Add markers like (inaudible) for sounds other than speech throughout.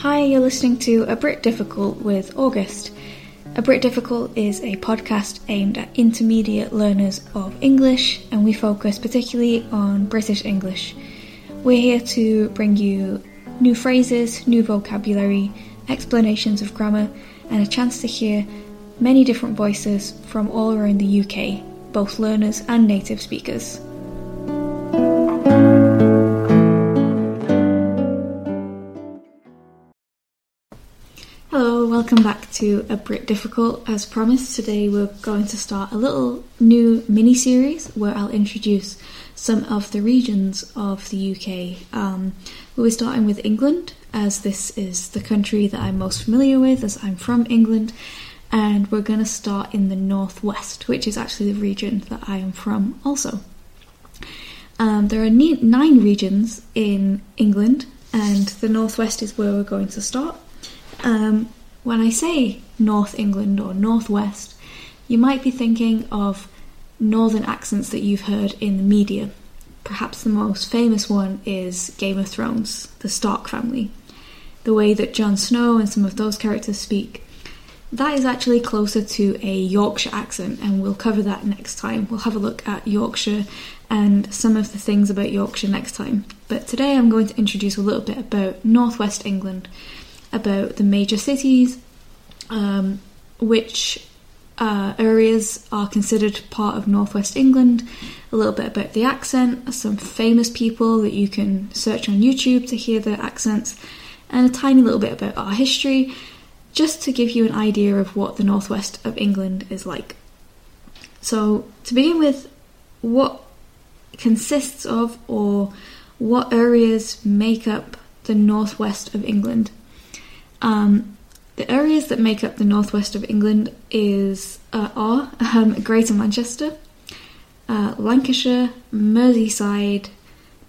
Hi, you're listening to A Brit Difficult with August. A Brit Difficult is a podcast aimed at intermediate learners of English, and we focus particularly on British English. We're here to bring you new phrases, new vocabulary, explanations of grammar, and a chance to hear many different voices from all around the UK, both learners and native speakers. Welcome back to A Brit Difficult. As promised, today we're going to start a little new mini series where I'll introduce some of the regions of the UK. Um, we'll be starting with England, as this is the country that I'm most familiar with, as I'm from England, and we're going to start in the northwest, which is actually the region that I am from also. Um, there are nine regions in England, and the northwest is where we're going to start. Um, when I say North England or Northwest, you might be thinking of northern accents that you've heard in the media. Perhaps the most famous one is Game of Thrones, the Stark family. The way that Jon Snow and some of those characters speak. That is actually closer to a Yorkshire accent, and we'll cover that next time. We'll have a look at Yorkshire and some of the things about Yorkshire next time. But today I'm going to introduce a little bit about Northwest England, about the major cities, um, which uh, areas are considered part of Northwest England, a little bit about the accent, some famous people that you can search on YouTube to hear their accents, and a tiny little bit about our history, just to give you an idea of what the Northwest of England is like. So, to begin with, what consists of or what areas make up the Northwest of England? Um, the areas that make up the northwest of England is uh, are um, Greater Manchester, uh, Lancashire, Merseyside,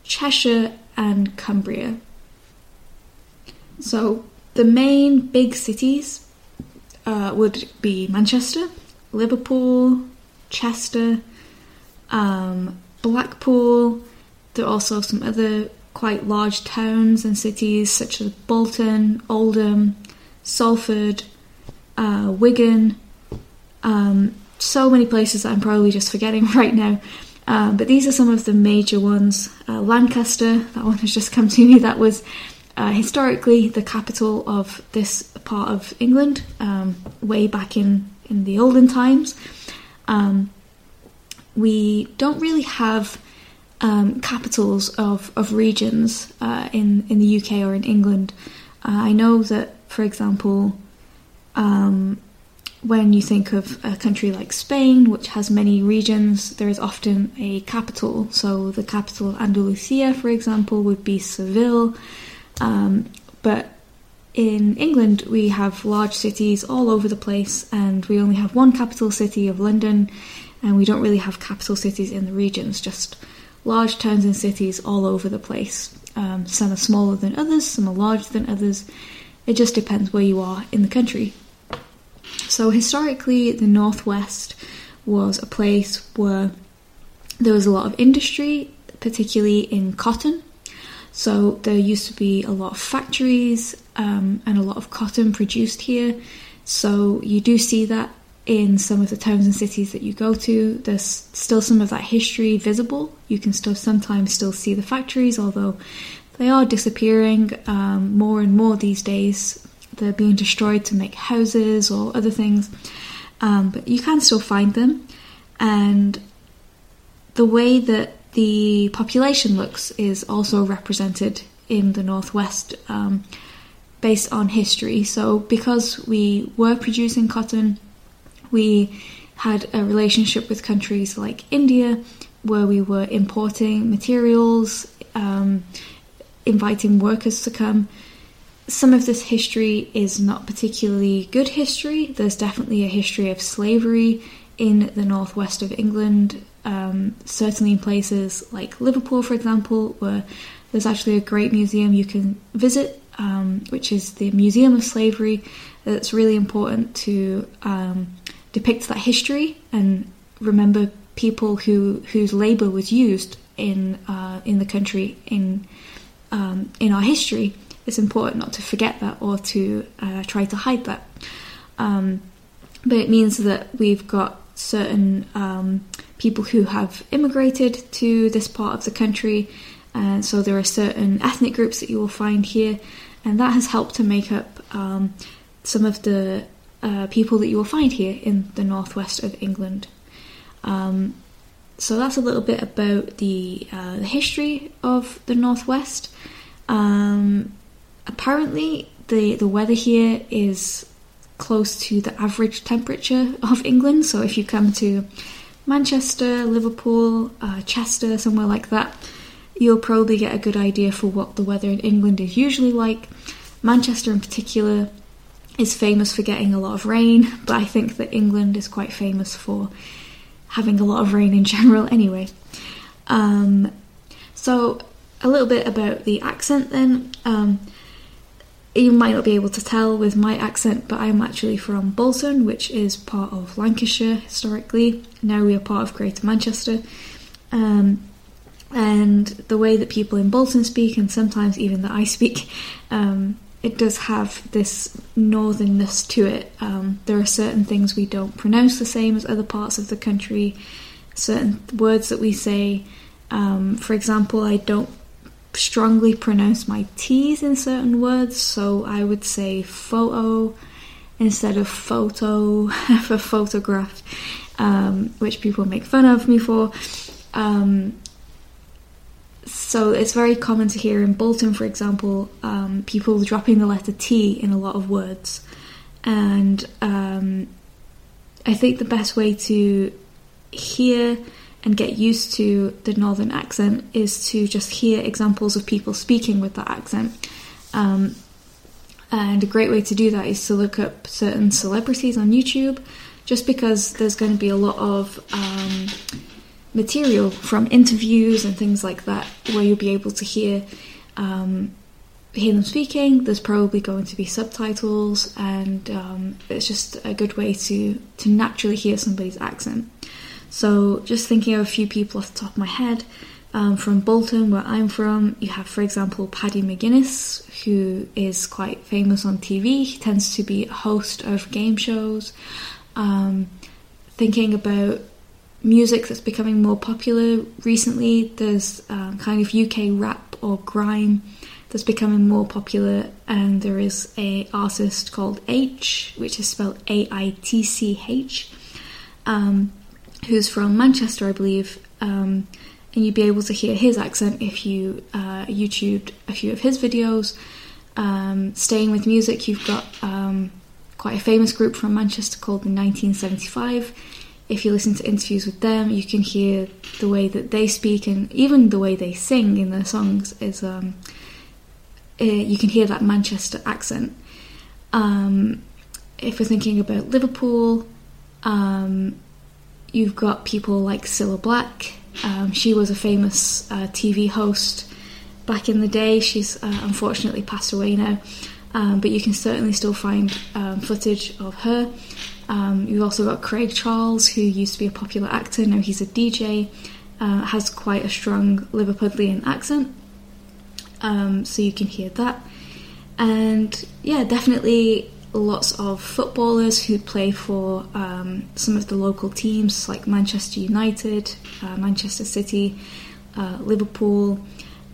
Cheshire, and Cumbria. So the main big cities uh, would be Manchester, Liverpool, Chester, um, Blackpool. There are also some other quite large towns and cities such as Bolton, Oldham, Salford, uh, Wigan. Um, so many places that I'm probably just forgetting (laughs) right now. Um, but these are some of the major ones. Uh, Lancaster, that one has just come to me. That was uh, historically the capital of this part of England, um, way back in, in the olden times. Um, we don't really have um, capitals of, of regions uh, in, in the UK or in England. Uh, I know that, for example, um, when you think of a country like Spain, which has many regions, there is often a capital. So the capital of Andalusia, for example, would be Seville. Um, but in England, we have large cities all over the place, and we only have one capital city of London, and we don't really have capital cities in the regions, just large towns and cities all over the place. Um, some are smaller than others, some are larger than others. It just depends where you are in the country. So, historically, the Northwest was a place where there was a lot of industry, particularly in cotton. So, there used to be a lot of factories um, and a lot of cotton produced here. So, you do see that in some of the towns and cities that you go to, there's still some of that history visible. You can still sometimes still see the factories, although they are disappearing um, more and more these days. They're being destroyed to make houses or other things, um, but you can still find them. And the way that the population looks is also represented in the northwest um, based on history. So, because we were producing cotton we had a relationship with countries like India, where we were importing materials, um, inviting workers to come. Some of this history is not particularly good history. There's definitely a history of slavery in the northwest of England, um, certainly in places like Liverpool, for example, where there's actually a great museum you can visit, um, which is the Museum of Slavery. It's really important to um, depicts that history and remember people who whose labour was used in uh, in the country in um, in our history it's important not to forget that or to uh, try to hide that. Um, but it means that we've got certain um, people who have immigrated to this part of the country, and so there are certain ethnic groups that you will find here, and that has helped to make up um, some of the uh, people that you will find here in the northwest of England. Um, so that's a little bit about the, uh, the history of the northwest. Um, apparently, the the weather here is close to the average temperature of England. So if you come to Manchester, Liverpool, uh, Chester, somewhere like that, you'll probably get a good idea for what the weather in England is usually like. Manchester, in particular, is famous for getting a lot of rain, but I think that England is quite famous for having a lot of rain in general (laughs) anyway. Um, so, a little bit about the accent then. Um, you might not be able to tell with my accent, but I'm actually from Bolton, which is part of Lancashire historically. Now we are part of Greater Manchester. Um, and the way that people in Bolton speak, and sometimes even that I speak, (laughs) um, it does have this northernness to it. Um, there are certain things we don't pronounce the same as other parts of the country, certain words that we say. Um, for example, I don't strongly pronounce my T's in certain words, so I would say photo instead of photo (laughs) for photograph, um, which people make fun of me for. Um, so it's very common to hear in Bolton, for example, um, people dropping the letter T in a lot of words. And um, I think the best way to hear and get used to the northern accent is to just hear examples of people speaking with that accent. Um, and a great way to do that is to look up certain celebrities on YouTube, just because there's going to be a lot of um, material from interviews and things like that where you'll be able to hear um, hear them speaking. There's probably going to be subtitles, and um, it's just a good way to to naturally hear somebody's accent. So, just thinking of a few people off the top of my head, um, from Bolton, where I'm from, you have, for example, Paddy McGuinness, who is quite famous on TV. He tends to be a host of game shows. Um, thinking about music that's becoming more popular recently, there's um, kind of UK rap or grime that's becoming more popular, and there is a artist called Aitch, which is spelled A I T C H. Um, who's from Manchester, I believe, um, and you'd be able to hear his accent if you uh, YouTubed a few of his videos. Um, staying with music, you've got um, quite a famous group from Manchester called the 1975. If you listen to interviews with them, you can hear the way that they speak and even the way they sing in their songs is um, uh, you can hear that Manchester accent. Um, if we're thinking about Liverpool, um, You've got people like Cilla Black. Um, she was a famous uh, TV host back in the day. She's uh, unfortunately passed away now, um, but you can certainly still find um, footage of her. Um, you've also got Craig Charles, who used to be a popular actor. Now he's a DJ. Uh, has quite a strong Liverpudlian accent, um, so you can hear that. And yeah, definitely lots of footballers who play for um, some of the local teams like Manchester United, uh, Manchester City, uh, Liverpool.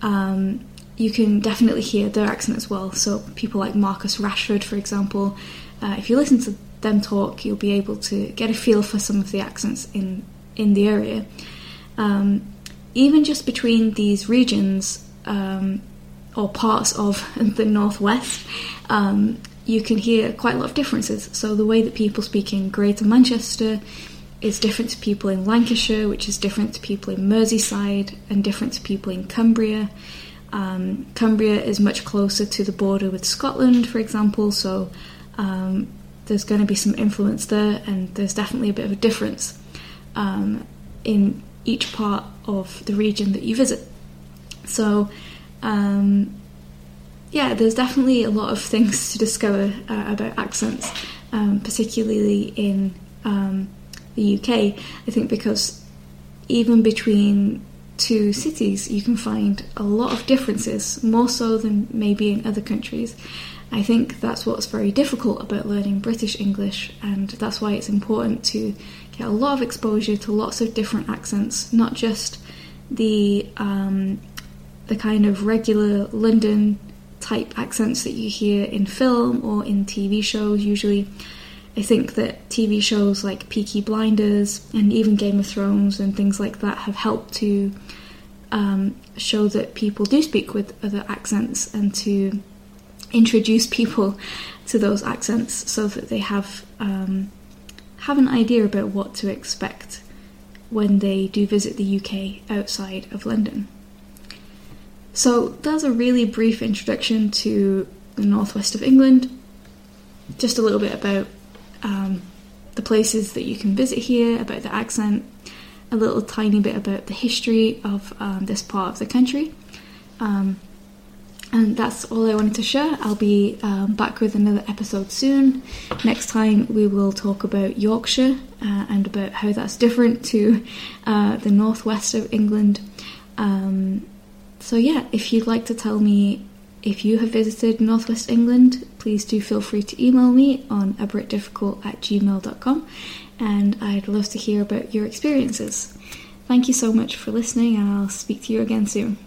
Um, you can definitely hear their accent as well. So, people like Marcus Rashford, for example, uh, if you listen to them talk, you'll be able to get a feel for some of the accents in, in the area. Um, even just between these regions um, or parts of (laughs) the northwest, um, you can hear quite a lot of differences. So the way that people speak in Greater Manchester is different to people in Lancashire, which is different to people in Merseyside, and different to people in Cumbria. Um, Cumbria is much closer to the border with Scotland, for example, so um, there's going to be some influence there, and there's definitely a bit of a difference um, in each part of the region that you visit. So, um, yeah, there's definitely a lot of things (laughs) to discover uh, about accents, um, particularly in um, the UK. I think because even between two cities, you can find a lot of differences, more so than maybe in other countries. I think that's what's very difficult about learning British English, and that's why it's important to get a lot of exposure to lots of different accents, not just the um, the kind of regular London type accents that you hear in film or in TV shows usually. I think that TV shows like Peaky Blinders and even Game of Thrones and things like that have helped to um, show that people do speak with other accents and to introduce people to those accents so that they have um, have an idea about what to expect when they do visit the UK outside of London. So that's a really brief introduction to the northwest of England. Just a little bit about um, the places that you can visit here, about the accent, a little tiny bit about the history of um, this part of the country. Um, and that's all I wanted to share. I'll be um, back with another episode soon. Next time, we will talk about Yorkshire uh, and about how that's different to uh, the northwest of England. Um, so, yeah, if you'd like to tell me if you have visited Northwest England, please do feel free to email me on abritdifficult at gmail.com and I'd love to hear about your experiences. Thank you so much for listening, and I'll speak to you again soon.